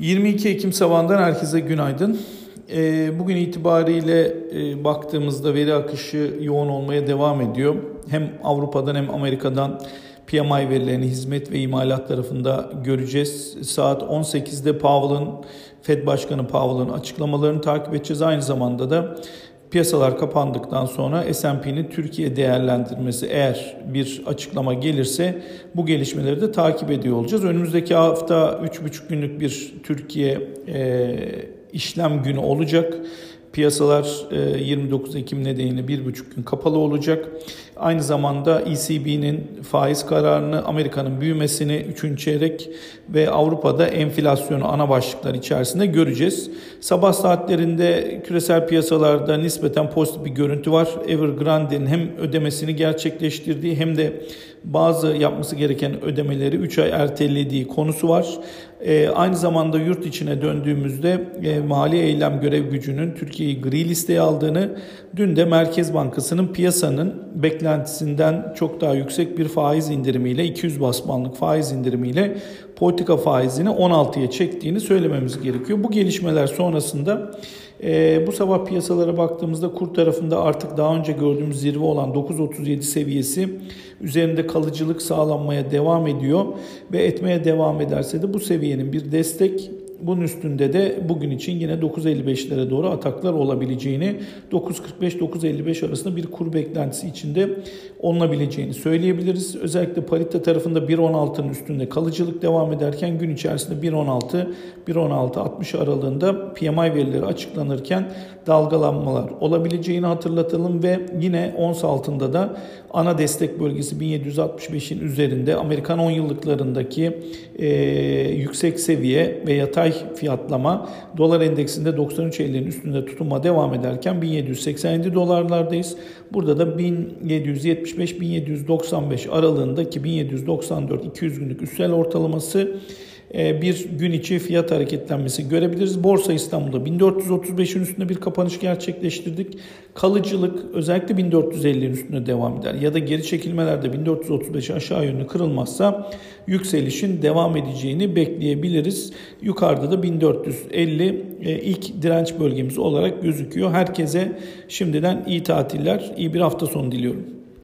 22 Ekim sabahından herkese günaydın. Ee, bugün itibariyle e, baktığımızda veri akışı yoğun olmaya devam ediyor. Hem Avrupa'dan hem Amerika'dan PMI verilerini hizmet ve imalat tarafında göreceğiz. Saat 18'de Powell'ın Fed Başkanı Powell'ın açıklamalarını takip edeceğiz. Aynı zamanda da piyasalar kapandıktan sonra S&P'nin Türkiye değerlendirmesi eğer bir açıklama gelirse bu gelişmeleri de takip ediyor olacağız. Önümüzdeki hafta 3,5 günlük bir Türkiye işlem günü olacak. Piyasalar 29 e, Ekim nedeniyle bir buçuk gün kapalı olacak. Aynı zamanda ECB'nin faiz kararını, Amerika'nın büyümesini 3. çeyrek ve Avrupa'da enflasyonu ana başlıklar içerisinde göreceğiz. Sabah saatlerinde küresel piyasalarda nispeten pozitif bir görüntü var. Evergrande'nin hem ödemesini gerçekleştirdiği hem de bazı yapması gereken ödemeleri 3 ay ertelediği konusu var. E, aynı zamanda yurt içine döndüğümüzde e, mali eylem görev gücünün Türkiye'yi gri listeye aldığını, dün de Merkez Bankası'nın piyasanın beklentisinden çok daha yüksek bir faiz indirimiyle 200 basmanlık faiz indirimiyle politika faizini 16'ya çektiğini söylememiz gerekiyor. Bu gelişmeler sonrasında e, bu sabah piyasalara baktığımızda kur tarafında artık daha önce gördüğümüz zirve olan 9.37 seviyesi üzerinde kalıcılık sağlanmaya devam ediyor ve etmeye devam ederse de bu seviyenin bir destek bunun üstünde de bugün için yine 9.55'lere doğru ataklar olabileceğini, 9.45-9.55 arasında bir kur beklentisi içinde olunabileceğini söyleyebiliriz. Özellikle parite tarafında 1.16'nın üstünde kalıcılık devam ederken gün içerisinde 1.16, 1.16-60 aralığında PMI verileri açıklanırken dalgalanmalar olabileceğini hatırlatalım ve yine ons altında da ana destek bölgesi 1765'in üzerinde Amerikan 10 yıllıklarındaki e, yüksek seviye ve yatay fiyatlama dolar endeksinde 93.50'nin üstünde tutunma devam ederken 1787 dolarlardayız. Burada da 1775-1795 aralığındaki 1794-200 günlük üstel ortalaması bir gün içi fiyat hareketlenmesi görebiliriz. Borsa İstanbul'da 1435'in üstünde bir kapanış gerçekleştirdik. Kalıcılık özellikle 1450'in üstünde devam eder. Ya da geri çekilmelerde 1435 aşağı yönlü kırılmazsa yükselişin devam edeceğini bekleyebiliriz. Yukarıda da 1450 e, ilk direnç bölgemiz olarak gözüküyor. Herkese şimdiden iyi tatiller, iyi bir hafta sonu diliyorum.